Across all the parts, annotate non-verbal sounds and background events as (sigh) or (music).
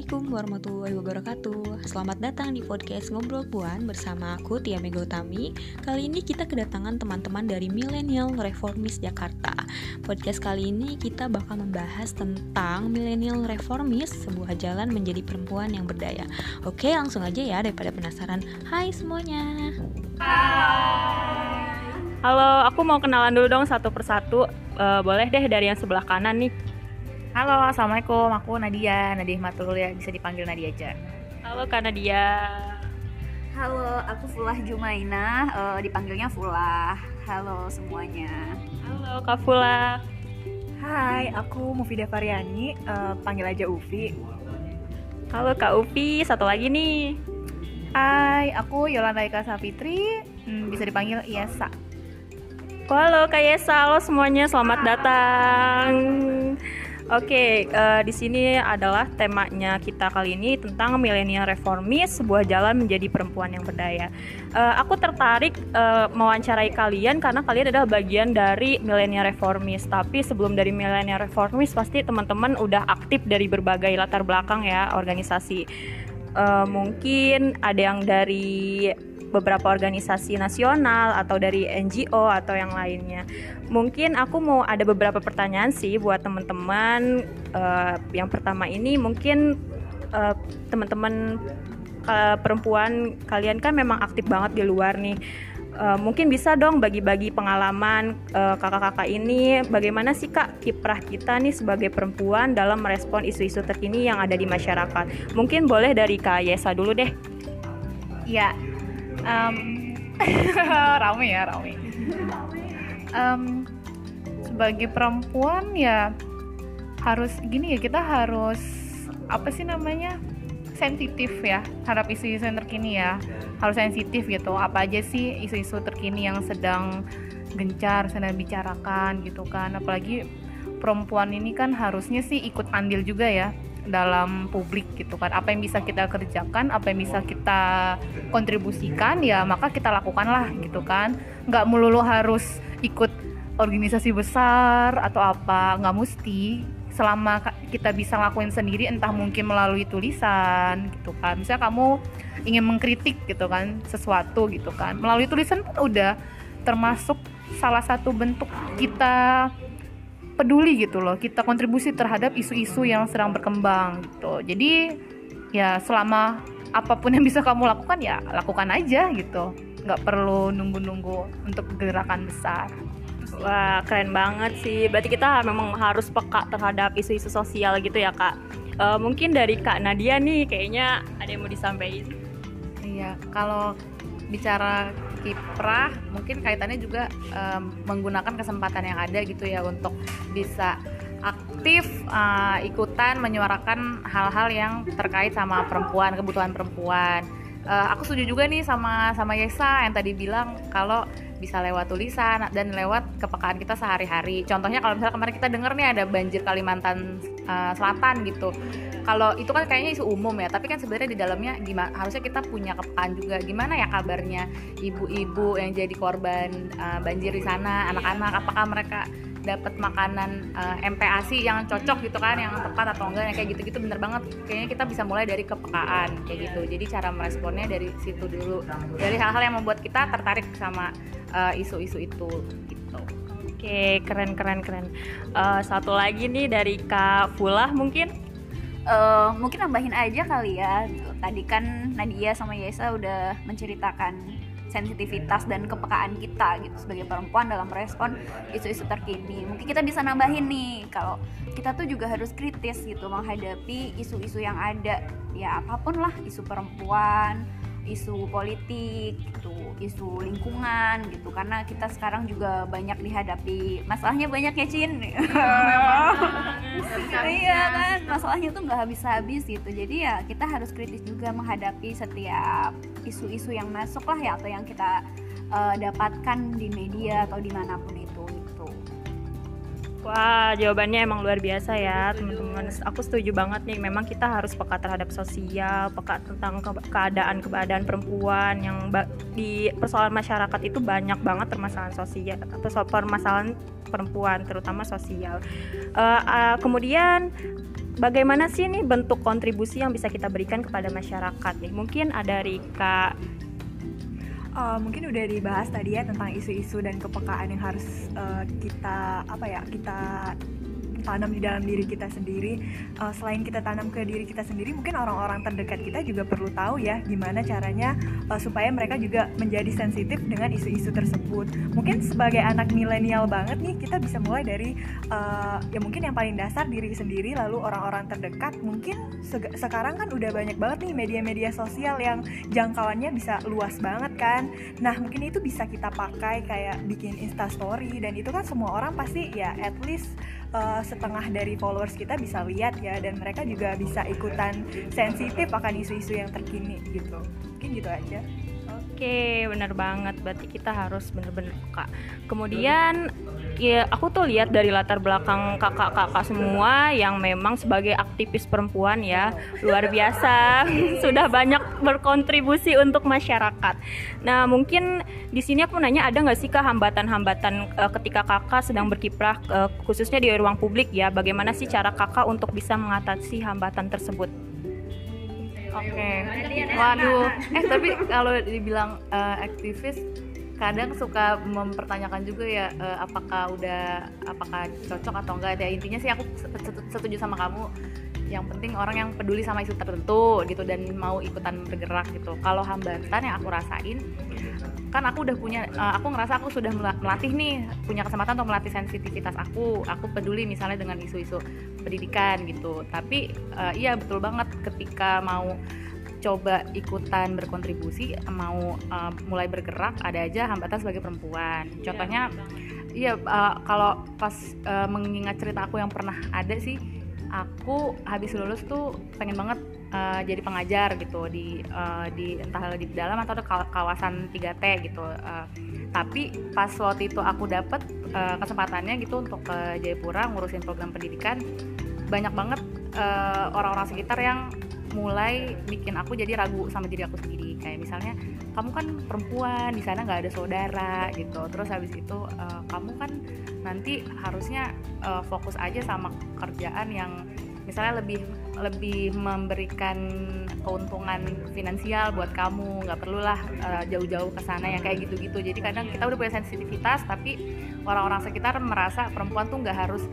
Assalamualaikum warahmatullahi wabarakatuh. Selamat datang di podcast Ngobrol Puan bersama aku Tia Megotami. Kali ini kita kedatangan teman-teman dari Millennial Reformis Jakarta. Podcast kali ini kita bakal membahas tentang Millennial Reformis Sebuah jalan menjadi perempuan yang berdaya. Oke langsung aja ya daripada penasaran. Hai semuanya. Hai. Halo, aku mau kenalan dulu dong satu persatu. Uh, Boleh deh dari yang sebelah kanan nih Halo, Assalamualaikum. Aku Nadia, Nadia Matul ya, bisa dipanggil Nadia aja. Halo Kak Nadia. Halo, aku Fulah Jumaina, uh, dipanggilnya Fulah. Halo semuanya. Halo Kak Fulah. Hai, aku Mufidah Variani, uh, panggil aja Ufi. Halo Kak Ufi, satu lagi nih. Hai, aku Yolanda Eka Sapitri, hmm, bisa dipanggil Yesa. Halo Kak Yesa, halo semuanya, selamat datang. Oke, uh, di sini adalah temanya kita kali ini tentang milenial reformis, sebuah jalan menjadi perempuan yang berdaya. Uh, aku tertarik uh, mewawancarai kalian karena kalian adalah bagian dari milenial reformis. Tapi sebelum dari milenial reformis, pasti teman-teman udah aktif dari berbagai latar belakang ya organisasi. Uh, mungkin ada yang dari beberapa organisasi nasional atau dari NGO atau yang lainnya. Mungkin aku mau ada beberapa pertanyaan sih buat teman-teman. Uh, yang pertama ini mungkin uh, teman-teman uh, perempuan kalian kan memang aktif banget di luar nih. Uh, mungkin bisa dong bagi-bagi pengalaman kakak-kakak uh, ini bagaimana sih kak kiprah kita nih sebagai perempuan dalam merespon isu-isu terkini yang ada di masyarakat mungkin boleh dari kak Yesa dulu deh ya um, (laughs) rame ya rame. Um, sebagai perempuan ya harus gini ya kita harus apa sih namanya sensitif ya terhadap isu-isu yang terkini ya. Harus sensitif gitu apa aja sih isu-isu terkini yang sedang gencar sedang bicarakan gitu kan. Apalagi perempuan ini kan harusnya sih ikut andil juga ya dalam publik gitu kan. Apa yang bisa kita kerjakan apa yang bisa kita kontribusikan ya maka kita lakukanlah gitu kan. Nggak melulu harus ikut organisasi besar atau apa nggak mesti. Selama kita bisa lakuin sendiri entah mungkin melalui tulisan gitu kan. Misalnya kamu ingin mengkritik gitu kan sesuatu gitu kan. Melalui tulisan pun udah termasuk salah satu bentuk kita peduli gitu loh kita kontribusi terhadap isu-isu yang sedang berkembang gitu. Jadi ya selama apa pun yang bisa kamu lakukan ya lakukan aja gitu. Nggak perlu nunggu-nunggu untuk gerakan besar. Wah keren banget sih. Berarti kita memang harus peka terhadap isu-isu sosial gitu ya kak. Uh, mungkin dari kak Nadia nih kayaknya ada yang mau disampaikan. Iya kalau bicara kiprah mungkin kaitannya juga um, menggunakan kesempatan yang ada gitu ya untuk bisa aktif uh, ikutan menyuarakan hal-hal yang terkait sama perempuan kebutuhan perempuan. Uh, aku setuju juga nih sama sama Yesa yang tadi bilang kalau bisa lewat tulisan dan lewat kepekaan kita sehari-hari. Contohnya kalau misalnya kemarin kita dengar nih ada banjir Kalimantan uh, Selatan gitu. Kalau itu kan kayaknya isu umum ya, tapi kan sebenarnya di dalamnya gimana harusnya kita punya kepekaan juga. Gimana ya kabarnya ibu-ibu yang jadi korban uh, banjir di sana, anak-anak apakah mereka dapat makanan uh, eh, MPASI yang cocok gitu kan yang tepat atau enggak yang kayak gitu-gitu bener banget kayaknya kita bisa mulai dari kepekaan kayak gitu jadi cara meresponnya dari situ dulu dari hal-hal yang membuat kita tertarik sama eh, isu-isu uh, itu gitu Oke, keren keren keren. Uh, satu lagi nih dari Kak Fulah mungkin. Uh, mungkin nambahin aja kali ya. Tadi kan Nadia sama Yesa udah menceritakan sensitivitas dan kepekaan kita gitu sebagai perempuan dalam respon isu-isu terkini. Mungkin kita bisa nambahin nih kalau kita tuh juga harus kritis gitu menghadapi isu-isu yang ada. Ya apa pun lah isu perempuan, isu politik gitu, isu lingkungan gitu. Karena kita sekarang juga banyak dihadapi masalahnya banyak ya Cin? Iya (laughs) kan? Masalahnya tuh nggak habis-habis gitu. Jadi ya kita harus kritis juga menghadapi setiap isu-isu yang masuk lah ya atau yang kita uh, dapatkan di media atau di mana pun itu gitu Wah, jawabannya emang luar biasa ya, teman-teman. Aku setuju banget nih, memang kita harus peka terhadap sosial, peka tentang ke keadaan keadaan perempuan yang di persoalan masyarakat itu banyak banget permasalahan sosial atau permasalahan perempuan, terutama sosial. Uh, uh, kemudian bagaimana sih nih bentuk kontribusi yang bisa kita berikan kepada masyarakat nih? Mungkin ada Rika Uh, mungkin udah dibahas tadi ya tentang isu-isu dan kepekaan yang harus uh, kita apa ya kita tanam di dalam diri kita sendiri. Uh, selain kita tanam ke diri kita sendiri mungkin orang-orang terdekat kita juga perlu tahu ya gimana caranya uh, supaya mereka juga menjadi sensitif dengan isu-isu tersebut. Mungkin sebagai anak milenial banget nih kita bisa mulai dari uh, ya mungkin yang paling dasar diri sendiri lalu orang-orang terdekat. Mungkin se sekarang kan udah banyak banget nih media-media sosial yang jangkauannya bisa luas banget kan. Nah mungkin itu bisa kita pakai kayak bikin instastory dan itu kan semua orang pasti ya at least uh, setengah dari followers kita bisa lihat ya dan mereka juga bisa ikutan sensitif akan isu-isu yang terkini gitu mungkin gitu aja Oke, benar banget. Berarti kita harus bener-bener peka. Kemudian, ya aku tuh lihat dari latar belakang kakak-kakak semua yang memang sebagai aktivis perempuan ya luar biasa, (laughs) sudah banyak berkontribusi untuk masyarakat. Nah, mungkin di sini aku nanya ada nggak sih kak hambatan-hambatan uh, ketika kakak sedang berkiprah uh, khususnya di ruang publik ya? Bagaimana sih cara kakak untuk bisa mengatasi hambatan tersebut? Oke. Okay. Waduh. Eh tapi kalau dibilang uh, aktivis kadang suka mempertanyakan juga ya uh, apakah udah apakah cocok atau enggak ya intinya sih aku setuju sama kamu yang penting orang yang peduli sama isu tertentu gitu dan mau ikutan bergerak gitu. Kalau hambatan yang aku rasain kan aku udah punya uh, aku ngerasa aku sudah melatih nih punya kesempatan untuk melatih sensitivitas aku. Aku peduli misalnya dengan isu-isu pendidikan gitu. Tapi uh, iya betul banget ketika mau coba ikutan berkontribusi mau uh, mulai bergerak ada aja hambatan sebagai perempuan. Contohnya iya uh, kalau pas uh, mengingat cerita aku yang pernah ada sih aku habis lulus tuh pengen banget uh, jadi pengajar gitu di uh, di entah di dalam atau di kawasan 3T gitu. Uh, tapi pas waktu itu aku dapet uh, kesempatannya gitu untuk ke Jayapura ngurusin program pendidikan, banyak banget orang-orang uh, sekitar yang mulai bikin aku jadi ragu sama diri aku sendiri kayak misalnya kamu kan perempuan di sana nggak ada saudara gitu terus habis itu uh, kamu kan nanti harusnya uh, fokus aja sama kerjaan yang misalnya lebih lebih memberikan keuntungan finansial buat kamu. Nggak perlulah uh, jauh-jauh ke sana yang kayak gitu-gitu. Jadi kadang kita udah punya sensitivitas tapi orang-orang sekitar merasa perempuan tuh nggak harus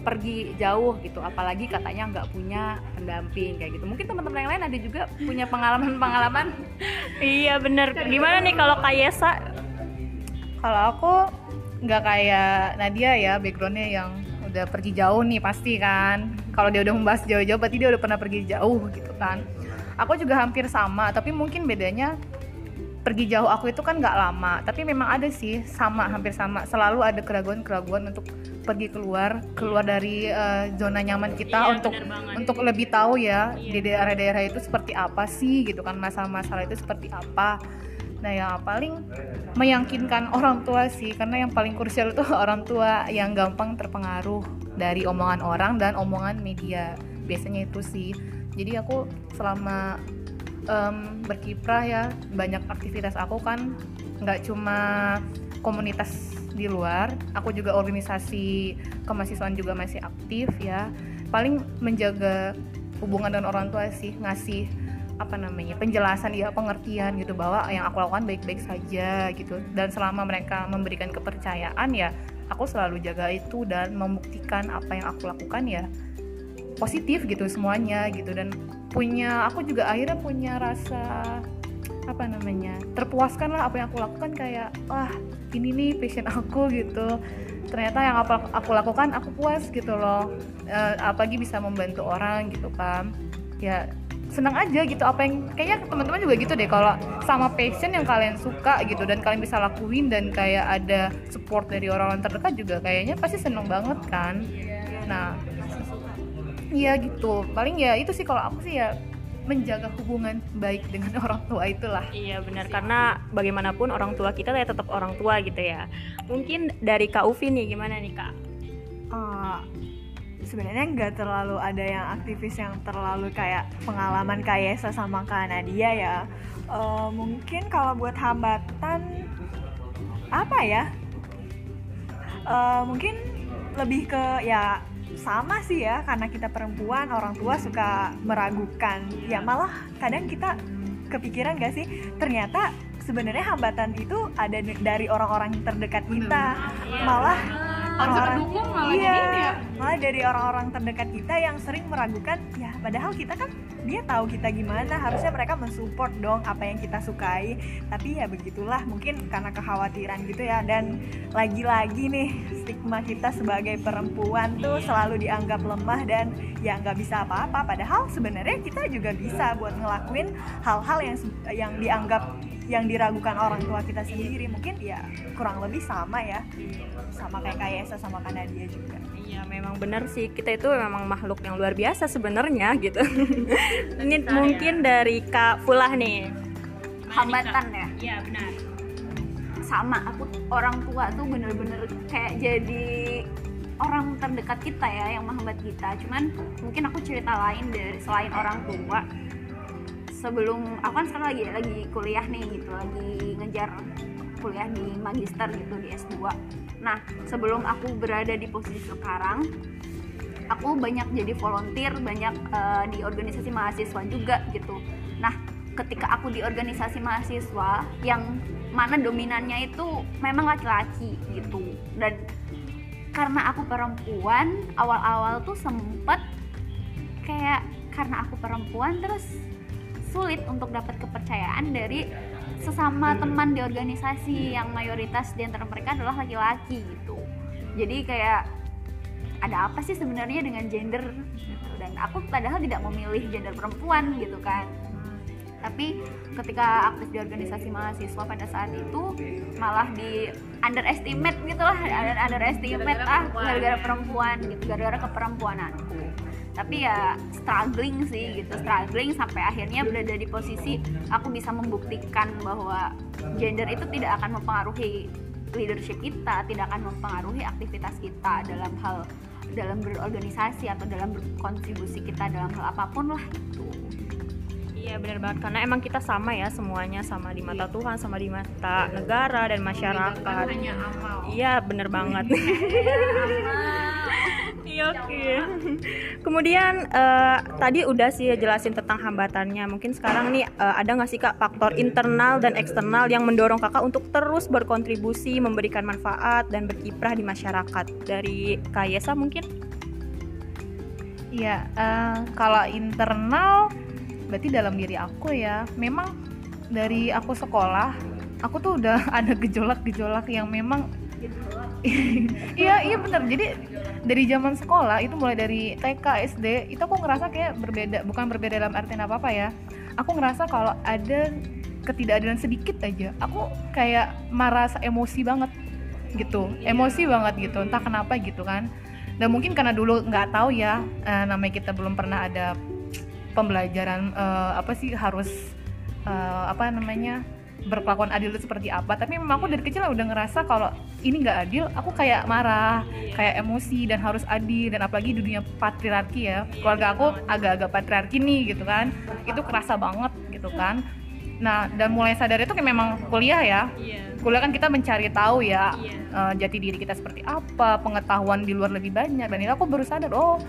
pergi jauh gitu. Apalagi katanya nggak punya pendamping kayak gitu. Mungkin teman-teman yang lain ada juga punya pengalaman-pengalaman. Iya bener. Gimana nih kalau Kayesa kalau aku nggak kayak Nadia ya backgroundnya yang udah pergi jauh nih pasti kan. Kalau dia udah membahas jauh-jauh berarti dia udah pernah pergi jauh gitu kan. Aku juga hampir sama tapi mungkin bedanya pergi jauh aku itu kan nggak lama. Tapi memang ada sih sama hampir sama. Selalu ada keraguan-keraguan untuk pergi keluar keluar dari uh, zona nyaman kita iya, untuk untuk lebih tahu ya iya. di daerah-daerah itu seperti apa sih gitu kan masalah-masalah itu seperti apa nah yang paling meyakinkan orang tua sih karena yang paling krusial itu (laughs) orang tua yang gampang terpengaruh dari omongan orang dan omongan media. Biasanya itu sih. Jadi aku selama um, berkiprah ya banyak aktivitas aku kan nggak cuma komunitas di luar aku juga organisasi kemahasiswaan juga masih aktif ya. Paling menjaga hubungan dengan orang tua sih ngasih apa namanya penjelasan ya pengertian gitu bahwa yang aku lakukan baik-baik saja gitu. Dan selama mereka memberikan kepercayaan ya aku selalu jaga itu dan membuktikan apa yang aku lakukan ya positif gitu semuanya gitu. Dan punya aku juga akhirnya punya rasa apa namanya terpuaskan lah apa yang aku lakukan. Kayak wah ini nih passion aku gitu. Ternyata yang apa aku lakukan aku puas gitu loh. E, apalagi bisa membantu orang gitu kan ya senang aja gitu. Apa yang kayaknya teman-teman juga gitu deh kalau sama passion yang kalian suka gitu dan kalian bisa lakuin dan kayak ada support dari orang-orang terdekat juga kayaknya pasti seneng banget kan? Nah iya gitu. Paling ya itu sih kalau aku sih ya menjaga hubungan baik dengan (laughs) orang tua itulah. Iya benar. Karena bagaimanapun orang tua kita ya tetap orang tua gitu ya. Mungkin dari kak Ufi nih gimana nih kak? Uh, sebenarnya nggak terlalu ada yang aktivis yang terlalu kayak pengalaman kayak sama kak Nadia ya. Uh, mungkin kalau buat hambatan apa ya? Uh, mungkin lebih ke ya sama sih ya karena kita perempuan orang tua suka meragukan. Ya malah kadang kita kepikiran gak sih? Ternyata sebenarnya hambatan itu ada dari orang-orang terdekat kita. Malah Harusnya orang- pendukung malah iya, jadi ya. Malah dari orang-orang terdekat kita yang sering meragukan ya padahal kita kan dia tahu kita gimana. Harusnya mereka mensupport dong apa yang kita sukai. Tapi ya begitulah mungkin karena kekhawatiran gitu ya. Dan lagi-lagi nih stigma kita sebagai perempuan tuh selalu dianggap lemah dan ya nggak bisa apa-apa. Padahal sebenarnya kita juga bisa buat ngelakuin hal-hal yang yang dianggap yang diragukan orang tua kita sendiri. Mungkin ya kurang lebih sama ya. Sama kayak Kayesa sama Kanadia juga. Iya memang benar sih kita itu memang makhluk yang luar biasa sebenarnya gitu. (laughs) Ini mungkin dari Kak Fulah nih. hambatan ya Iya benar. sama aku orang tua tuh bener-bener kayak jadi orang terdekat kita ya yang menghambat kita cuman mungkin aku cerita lain dari selain orang tua sebelum aku kan sekarang lagi lagi kuliah nih gitu lagi ngejar kuliah di magister gitu di S2 nah sebelum aku berada di posisi sekarang aku banyak jadi volunteer banyak eh, di organisasi mahasiswa juga gitu. Nah ketika aku di organisasi mahasiswa yang mana dominannya itu memang laki-laki gitu. Dan karena aku perempuan awal-awal tuh sempet kayak karena aku perempuan terus sulit untuk dapat kepercayaan dari sesama teman di organisasi yang mayoritas di antara mereka adalah laki-laki gitu. Jadi kayak ada apa sih sebenarnya dengan gender? Gitu. dan aku padahal tidak memilih gender perempuan gitu kan. Tapi ketika aktif di organisasi mahasiswa pada saat itu malah di underestimate gitu lah under underestimate ah gara-gara perempuan gitu. Gara-gara keperempuananku tapi ya struggling sih gitu struggling sampai akhirnya berada di posisi aku bisa membuktikan bahwa gender itu tidak akan mempengaruhi leadership kita tidak akan mempengaruhi aktivitas kita dalam hal dalam berorganisasi atau dalam berkontribusi kita dalam hal apa pun lah gitu. Iya benar banget. Karena emang kita sama ya semuanya sama di mata Tuhan sama di mata negara dan masyarakat. Iya bener banget. (laughs) Iya oke. (laughs) Kemudian eh, tadi udah sih jelasin tentang hambatannya. Mungkin sekarang nih eh, ada nggak sih kak faktor internal dan eksternal yang mendorong kakak untuk terus berkontribusi, memberikan manfaat dan berkiprah di masyarakat. Dari Kak Yesa mungkin? Iya, eh, kalau internal berarti dalam diri aku ya. Memang dari aku sekolah, aku tuh udah (laughs) ada gejolak-gejolak yang memang (laughs) iya iya bener jadi dari zaman sekolah itu mulai dari TK SD itu aku ngerasa kayak berbeda bukan berbeda dalam artian apa apa ya. Aku ngerasa kalau ada ketidakadilan sedikit aja aku kayak merasa emosi banget gitu. Emosi banget gitu entah kenapa gitu kan. Dan mungkin karena dulu nggak tahu ya eh, namanya kita belum pernah ada pembelajaran eh, apa sih harus eh, apa namanya berkelakuan adil itu seperti apa. Tapi memang aku dari kecil udah ngerasa kalau ini nggak adil aku kayak marah kayak emosi dan harus adil. Dan apalagi dunia patriarki ya. Keluarga aku agak-agak patriarki nih gitu kan. Itu kerasa banget gitu kan. Nah dan mulai sadar itu kayak memang kuliah ya. Kuliah kan kita mencari tahu ya eh, jati diri kita seperti apa pengetahuan di luar lebih banyak. Dan itu aku baru sadar oh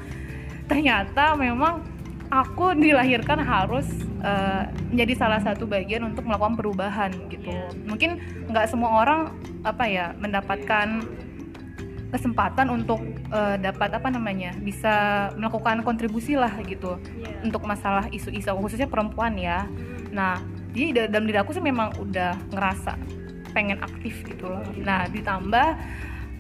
ternyata memang aku dilahirkan harus eh, menjadi salah satu bagian untuk melakukan perubahan gitu. Mungkin nggak semua orang apa ya mendapatkan kesempatan untuk eh, dapat apa namanya bisa melakukan kontribusi lah gitu untuk masalah isu-isu khususnya perempuan ya. Nah jadi da- dalam diri aku sih memang udah ngerasa pengen aktif gitu loh. Nah ditambah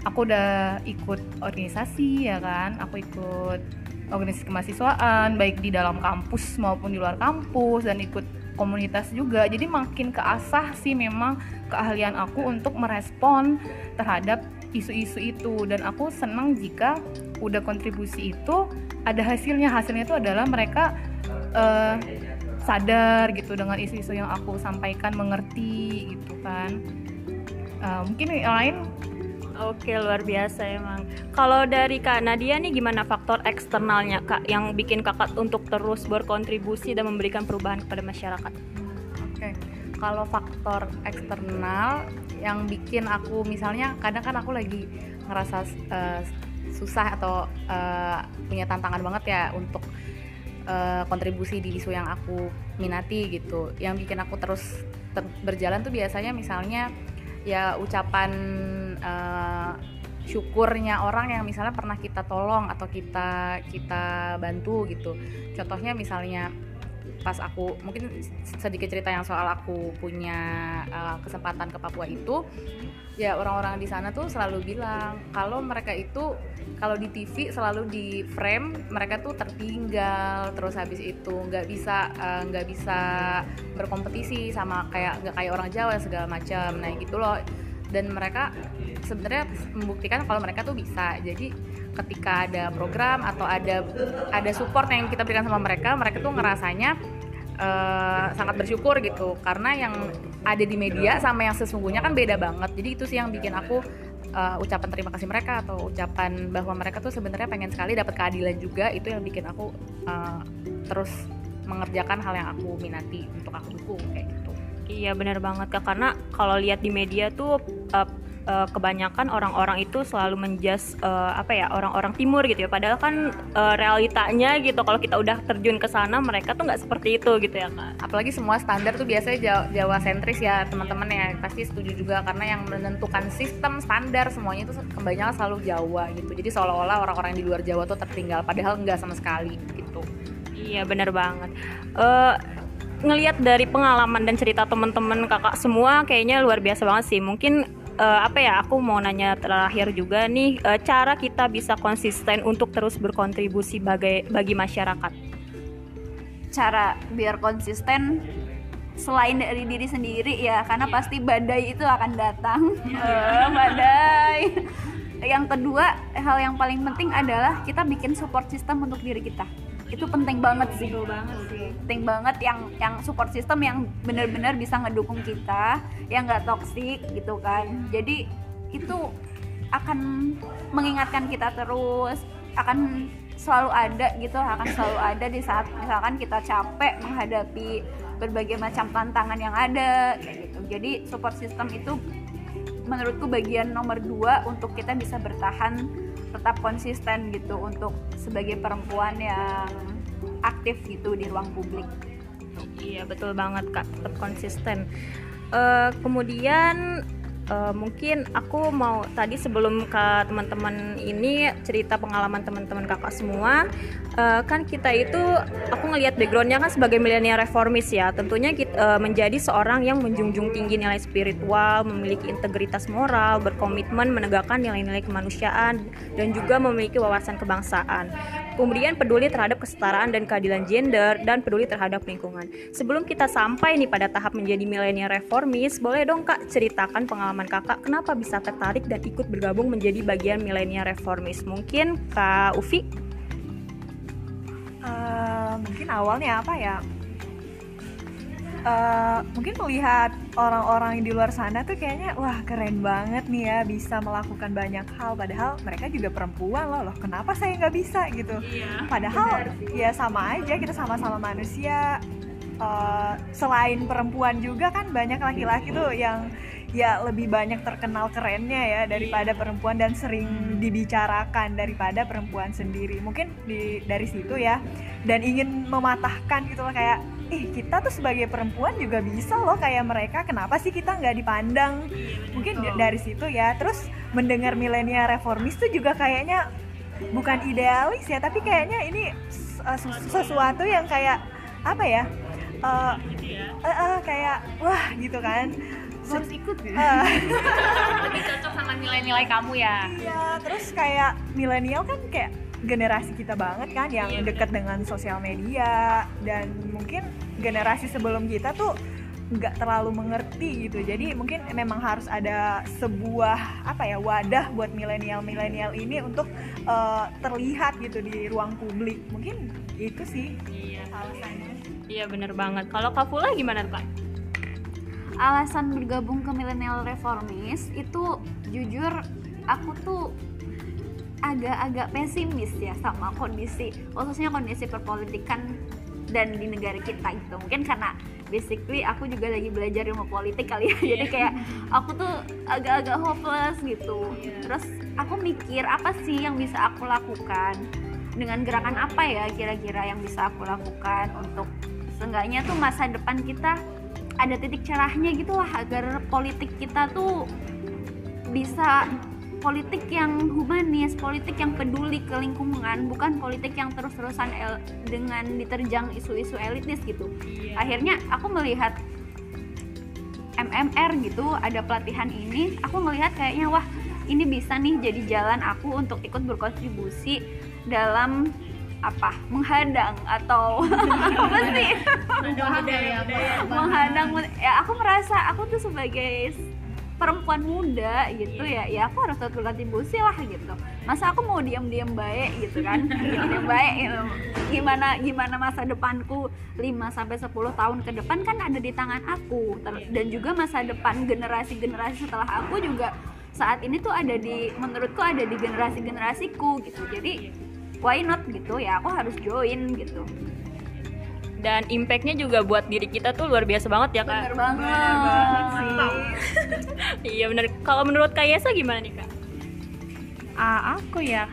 aku udah ikut organisasi ya kan aku ikut organisasi kemahasiswaan baik di dalam kampus maupun di luar kampus dan ikut komunitas juga. Jadi makin keasah sih memang keahlian aku untuk merespon terhadap isu-isu itu. Dan aku senang jika udah kontribusi itu ada hasilnya. Hasilnya itu adalah mereka eh, sadar gitu dengan isu-isu yang aku sampaikan mengerti gitu kan. Eh, mungkin yang lain Oke luar biasa emang. Kalau dari Kak Nadia nih gimana faktor eksternalnya Kak yang bikin kakak untuk terus berkontribusi dan memberikan perubahan kepada masyarakat? Oke, kalau faktor eksternal yang bikin aku misalnya kadang kan aku lagi ngerasa eh, susah atau uh, punya tantangan banget ya untuk uh, kontribusi di isu yang aku minati gitu yang bikin aku terus ter berjalan tuh biasanya misalnya ya ucapan uh, syukurnya orang yang misalnya pernah kita tolong atau kita kita bantu gitu. Contohnya misalnya pas aku mungkin sedikit cerita yang soal aku punya uh, kesempatan ke Papua itu ya orang-orang di sana tuh selalu bilang kalau mereka itu kalau di TV selalu di frame mereka tuh tertinggal terus habis itu nggak bisa eh, nggak uh, bisa berkompetisi sama kayak nggak kayak orang Jawa segala macam. Nah gitu loh dan mereka sebenarnya membuktikan kalau mereka tuh bisa. Jadi ketika ada program atau ada ada support yang kita berikan sama mereka mereka tuh ngerasanya uh, sangat bersyukur gitu. Karena yang ada di media sama yang sesungguhnya kan beda banget. Jadi itu sih yang bikin aku uh, ucapan terima kasih mereka atau ucapan bahwa mereka tuh sebenarnya pengen sekali dapat keadilan juga. Itu yang bikin aku uh, terus mengerjakan hal yang aku minati untuk aku dukung kayak gitu. Iya benar banget kak. Karena kalau lihat di media tuh uh, uh, kebanyakan orang-orang itu selalu menjas uh, apa ya orang-orang timur gitu ya. Padahal kan uh, realitanya gitu kalau kita udah terjun ke sana mereka tuh nggak seperti itu gitu ya kak. Apalagi semua standar tuh biasanya Jawa, Jawa sentris ya teman-teman ya. Pasti setuju juga karena yang menentukan sistem standar semuanya itu kebanyakan selalu Jawa gitu. Jadi seolah-olah orang-orang di luar Jawa tuh tertinggal padahal nggak sama sekali gitu. Iya benar banget. Uh, ngelihat dari pengalaman dan cerita teman-teman kakak semua kayaknya luar biasa banget sih. Mungkin uh, apa ya aku mau nanya terakhir juga nih uh, cara kita bisa konsisten untuk terus berkontribusi bagi bagi masyarakat? Cara biar konsisten selain dari diri sendiri ya karena pasti badai itu akan datang. Uh, badai. Yang kedua hal yang paling penting adalah kita bikin support system untuk diri kita itu penting banget sih. Banget sih. Penting banget yang yang support system yang benar-benar bisa ngedukung kita yang nggak toksik gitu kan. Jadi itu akan mengingatkan kita terus akan selalu ada gitu akan selalu ada di saat misalkan kita capek menghadapi berbagai macam tantangan yang ada kayak gitu. Jadi support system itu menurutku bagian nomor dua untuk kita bisa bertahan tetap konsisten gitu untuk sebagai perempuan yang aktif gitu di ruang publik. Iya betul banget kak, tetap konsisten. Uh, kemudian uh, mungkin aku mau tadi sebelum ke teman-teman ini cerita pengalaman teman-teman kakak semua uh, kan kita itu aku ngelihat backgroundnya kan sebagai milenial reformis ya. Tentunya kita, uh, menjadi seorang yang menjunjung tinggi nilai spiritual memiliki integritas moral berkomitmen menegakkan nilai-nilai kemanusiaan dan juga memiliki wawasan kebangsaan kemudian peduli terhadap kesetaraan dan keadilan gender dan peduli terhadap lingkungan. Sebelum kita sampai nih pada tahap menjadi milenial reformis boleh dong kak ceritakan pengalaman kakak kenapa bisa tertarik dan ikut bergabung menjadi bagian milenial reformis? Mungkin kak Ufi? Uh, mungkin awalnya apa ya uh, mungkin melihat orang-orang di luar sana tuh kayaknya wah keren banget nih ya bisa melakukan banyak hal. Padahal mereka juga perempuan loh loh kenapa saya nggak bisa? Gitu. Iya, padahal ya sama aja kita sama-sama manusia. Uh, selain perempuan juga kan banyak laki-laki tuh yang ya lebih banyak terkenal kerennya ya daripada perempuan dan sering dibicarakan daripada perempuan sendiri. Mungkin di dari situ ya. Dan ingin mematahkan gitu loh kayak ih kita tuh sebagai perempuan juga bisa loh kayak mereka kenapa sih kita nggak dipandang mungkin dari situ ya terus mendengar milenial reformis tuh juga kayaknya bukan idealis ya tapi kayaknya ini uh, sesuatu yang kayak apa ya uh, uh, uh, kayak wah gitu kan harus ikut gitu. Uh. Lebih cocok sama nilai-nilai kamu ya. Iya, terus kayak milenial kan kayak generasi kita banget kan yang iya, dekat dengan sosial media. Dan mungkin generasi sebelum kita tuh nggak terlalu mengerti gitu. Jadi mungkin memang harus ada sebuah apa ya wadah buat milenial milenial ini untuk uh, terlihat gitu di ruang publik. Mungkin itu sih iya. alasannya. Iya bener banget. Kalau Kafula gimana pak alasan bergabung ke milenial reformis itu jujur aku tuh agak-agak pesimis ya sama kondisi khususnya kondisi perpolitikan dan di negara kita gitu. Mungkin karena basically aku juga lagi belajar ilmu politik kali ya. (laughs) Jadi kayak aku tuh agak-agak hopeless gitu. Terus aku mikir apa sih yang bisa aku lakukan? Dengan gerakan apa ya kira-kira yang bisa aku lakukan untuk seenggaknya tuh masa depan kita ada titik cerahnya gitu lah agar politik kita tuh bisa politik yang humanis, politik yang peduli ke lingkungan, bukan politik yang terus-terusan el- dengan diterjang isu-isu elitis gitu. Akhirnya aku melihat MMR gitu, ada pelatihan ini, aku melihat kayaknya wah ini bisa nih jadi jalan aku untuk ikut berkontribusi dalam apa menghadang atau (laughs) apa sih? Menghadang ya aku merasa aku tuh sebagai perempuan muda gitu ya ya aku harus tetap berkontribusi lah gitu. Masa aku mau diam-diam baik gitu kan? (laughs) Diam-diam baik gitu. gimana gimana masa depanku 5 sampai 10 tahun ke depan kan ada di tangan aku. Ter- dan juga masa depan generasi-generasi setelah aku juga saat ini tuh ada di menurutku ada di generasi-generasiku gitu. Jadi why not gitu? Ya aku harus join gitu dan impactnya juga buat diri kita tuh luar biasa banget ya kak. Bener banget sih. (laughs) Iya bener. Kalau menurut kak Yesa gimana nih kak? Ah, aku ya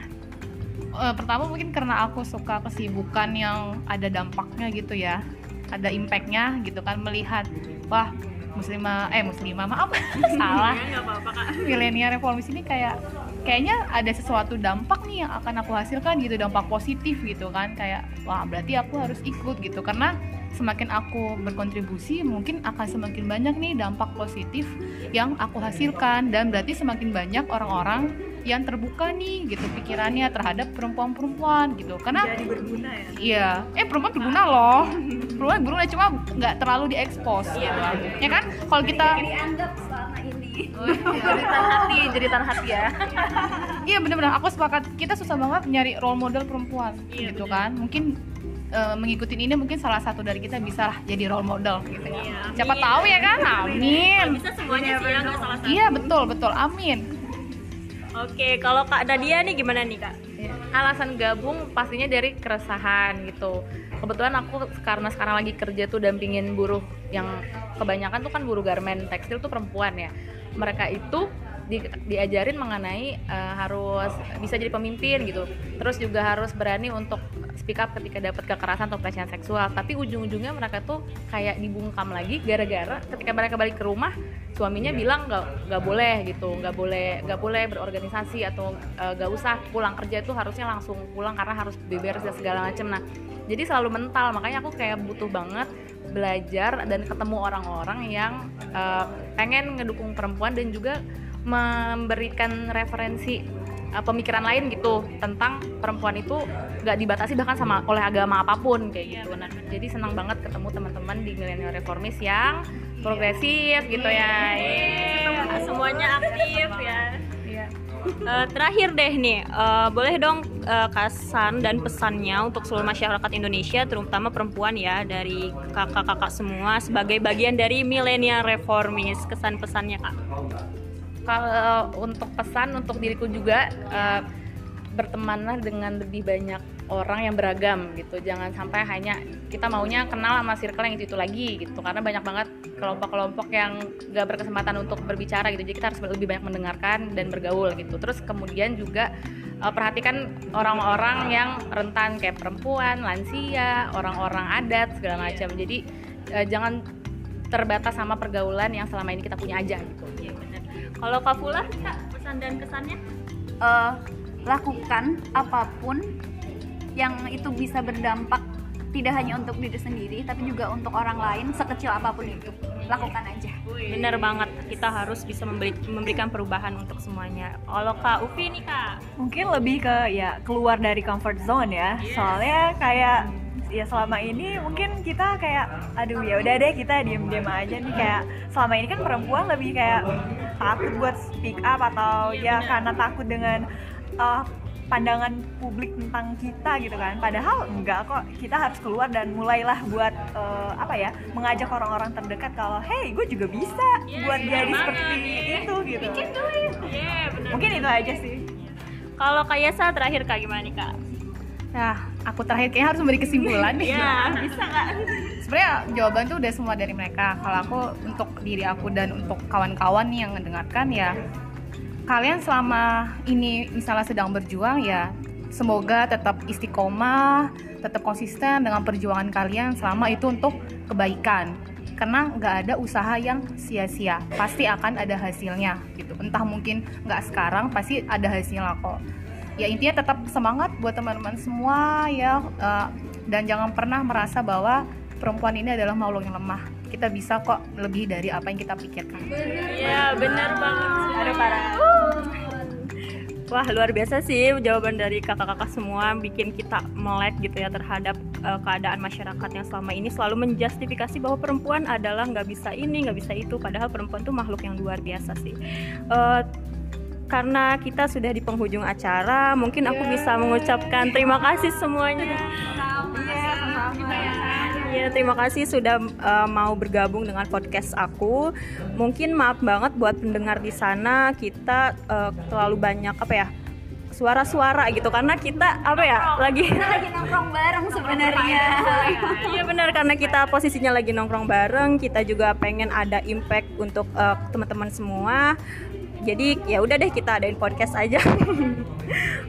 eh, pertama mungkin karena aku suka kesibukan yang ada dampaknya gitu ya ada impactnya gitu kan melihat wah muslimah eh muslimah maaf. (laughs) Salah. Kak. Milenial reformis ini kayak kayaknya ada sesuatu dampak nih yang akan aku hasilkan gitu dampak positif gitu kan. Kayak wah berarti aku harus ikut gitu. Karena semakin aku berkontribusi mungkin akan semakin banyak nih dampak positif yang aku hasilkan. Dan berarti semakin banyak orang-orang yang terbuka nih gitu pikirannya terhadap perempuan-perempuan gitu. Karena jadi berguna ya? Iya, eh perempuan berguna loh. Perempuan berguna cuma nggak terlalu diekspos. Iya, ya kan? Kalau kita dianggap selama ini jeritan hati, jeritan hati ya. iya bener-bener. Aku sepakat. Kita susah banget nyari role model perempuan, Iya, gitu bener. kan? Mungkin eh, mengikuti ini mungkin salah satu dari kita bisa lah jadi role model gitu ya. Iya, Siapa amin. tahu ya kan? Amin. bisa semuanya sih ya salah satu Iya betul betul. Amin. oke kalau kak Nadia nih gimana nih kak alasan gabung pastinya dari keresahan gitu kebetulan aku karena sekarang lagi kerja tuh dampingin buruh yang kebanyakan tuh kan buruh garmen tekstil tuh perempuan ya mereka itu di- diajarin mengenai eh, harus bisa jadi pemimpin gitu. Terus juga harus berani untuk speak up ketika dapat kekerasan atau pelecehan seksual. Tapi ujung-ujungnya mereka tuh kayak dibungkam lagi gara-gara ketika mereka balik ke rumah suaminya bilang nggak nggak boleh gitu nggak boleh nggak boleh berorganisasi atau eh, nggak usah pulang kerja itu harusnya langsung pulang karena harus beberes dan segala macam nah jadi selalu mental. Makanya aku kayak butuh banget belajar dan ketemu orang-orang yang eh, pengen ngedukung perempuan dan juga memberikan referensi eh, pemikiran lain gitu tentang perempuan itu nggak dibatasi bahkan sama oleh agama apa pun kayak gitu nah jadi senang banget ketemu teman-teman di milenial reformis yang progresif gitu ya. Iya, semuanya aktif ya Eh, terakhir deh nih, eh, boleh dong eh, kesan dan pesannya untuk seluruh masyarakat Indonesia, terutama perempuan ya, dari kakak-kakak semua sebagai bagian dari milenial reformis. Kesan pesannya kak? kalau untuk pesan untuk diriku juga eh, bertemanlah dengan lebih banyak orang yang beragam gitu. Jangan sampai hanya kita maunya kenal sama circle yang itu itu lagi gitu. Karena banyak banget kelompok-kelompok yang gak berkesempatan untuk berbicara gitu. Jadi kita harus lebih banyak mendengarkan dan bergaul gitu. Terus kemudian juga eh, perhatikan orang-orang yang rentan kayak perempuan lansia orang-orang adat segala macam. Jadi eh, jangan terbatas sama pergaulan yang selama ini kita punya aja gitu. Iya benar. Kalau Kak Fulah, kak pesan dan kesannya? Eh, lakukan apa pun yang itu bisa berdampak tidak hanya untuk diri sendiri tapi juga untuk orang lain sekecil apa pun itu. Lakukan aja. Bener banget, kita harus bisa memberi- memberikan perubahan untuk semuanya. Kalau Kak Ufi nih kak, mungkin lebih ke ya keluar dari comfort zone ya. Soalnya kayak ya selama ini mungkin kita kayak aduh ya udah deh kita diem diem aja nih. Kayak selama ini kan perempuan lebih kayak takut buat speak up atau ya karena takut dengan uh, pandangan publik tentang kita gitu kan padahal enggak kok kita harus keluar dan mulailah buat uh, apa ya mengajak orang-orang terdekat kalau hey gue juga bisa buat jadi seperti itu gitu Iya bener. mungkin itu aja sih Kalau Kak Yesa terakhir kak gimana nih kak? Nah, aku terakhir kayaknya harus memberi kesimpulan nih. Iya, bisa kak. sebenarnya jawaban tuh udah semua dari mereka kalau aku untuk diri aku dan untuk kawan-kawan nih yang mendengarkan ya kalian selama ini misalnya sedang berjuang ya semoga tetap istiqomah tetap konsisten dengan perjuangan kalian selama itu untuk kebaikan. Karena nggak ada usaha yang sia-sia pasti akan ada hasilnya gitu. Entah mungkin nggak sekarang pasti ada hasilnya kok. Ya intinya tetap semangat buat teman-teman semua ya uh, dan jangan pernah merasa bahwa perempuan ini adalah makhluk yang lemah kita bisa kok lebih dari apa yang kita pikirkan Iya benar banget. Ada para. Wah luar biasa sih jawaban dari kakak-kakak semua bikin kita melek gitu ya terhadap uh, keadaan masyarakat yang selama ini selalu menjustifikasi bahwa perempuan adalah nggak bisa ini nggak bisa itu padahal perempuan tuh makhluk yang luar biasa sih. Uh, karena kita sudah di penghujung acara, mungkin aku bisa mengucapkan terima kasih semuanya. Iya, terima kasih sudah uh, mau bergabung dengan podcast aku. Mungkin maaf banget buat pendengar di sana kita uh, terlalu banyak apa ya? suara-suara gitu. Karena kita apa ya lagi lagi nongkrong bareng sebenarnya. (laughs) iya benar. Karena kita posisinya lagi nongkrong bareng kita juga pengen ada impact untuk uh, teman-teman semua jadi ya udah deh kita adain podcast aja. (laughs)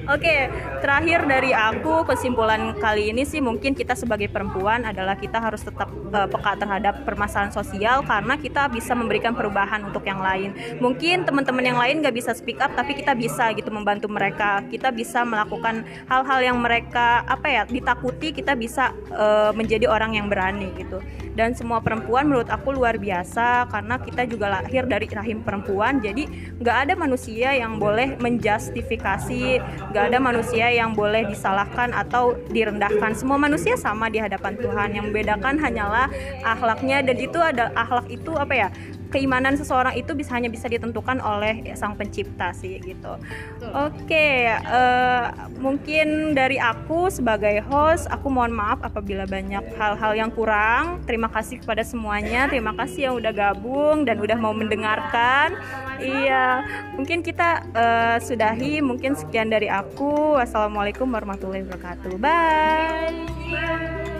Oke terakhir dari aku kesimpulan kali ini sih mungkin kita sebagai perempuan adalah kita harus tetap uh, peka terhadap permasalahan sosial karena kita bisa memberikan perubahan untuk yang lain. Mungkin teman-teman yang lain gak bisa speak up tapi kita bisa gitu membantu mereka. Kita bisa melakukan hal-hal yang mereka apa ya ditakuti kita bisa uh, menjadi orang yang berani gitu dan semua perempuan menurut aku luar biasa karena kita juga lahir dari rahim perempuan. Jadi nggak ada manusia yang boleh menjustifikasi nggak ada manusia yang boleh disalahkan atau direndahkan. Semua manusia sama di hadapan Tuhan. Yang membedakan hanyalah akhlaknya. Dan itu ada akhlak itu apa ya keimanan seseorang itu bisa hanya bisa ditentukan oleh sang pencipta sih gitu. Oke, okay, uh, eh, mungkin dari aku sebagai host, aku mohon maaf apabila banyak hal-hal yang kurang. Terima kasih kepada semuanya, terima kasih yang udah gabung dan udah mau mendengarkan. Iya, mungkin kita uh, sudahi. Mungkin sekian dari aku. Wassalamualaikum warahmatullahi wabarakatuh. Bye.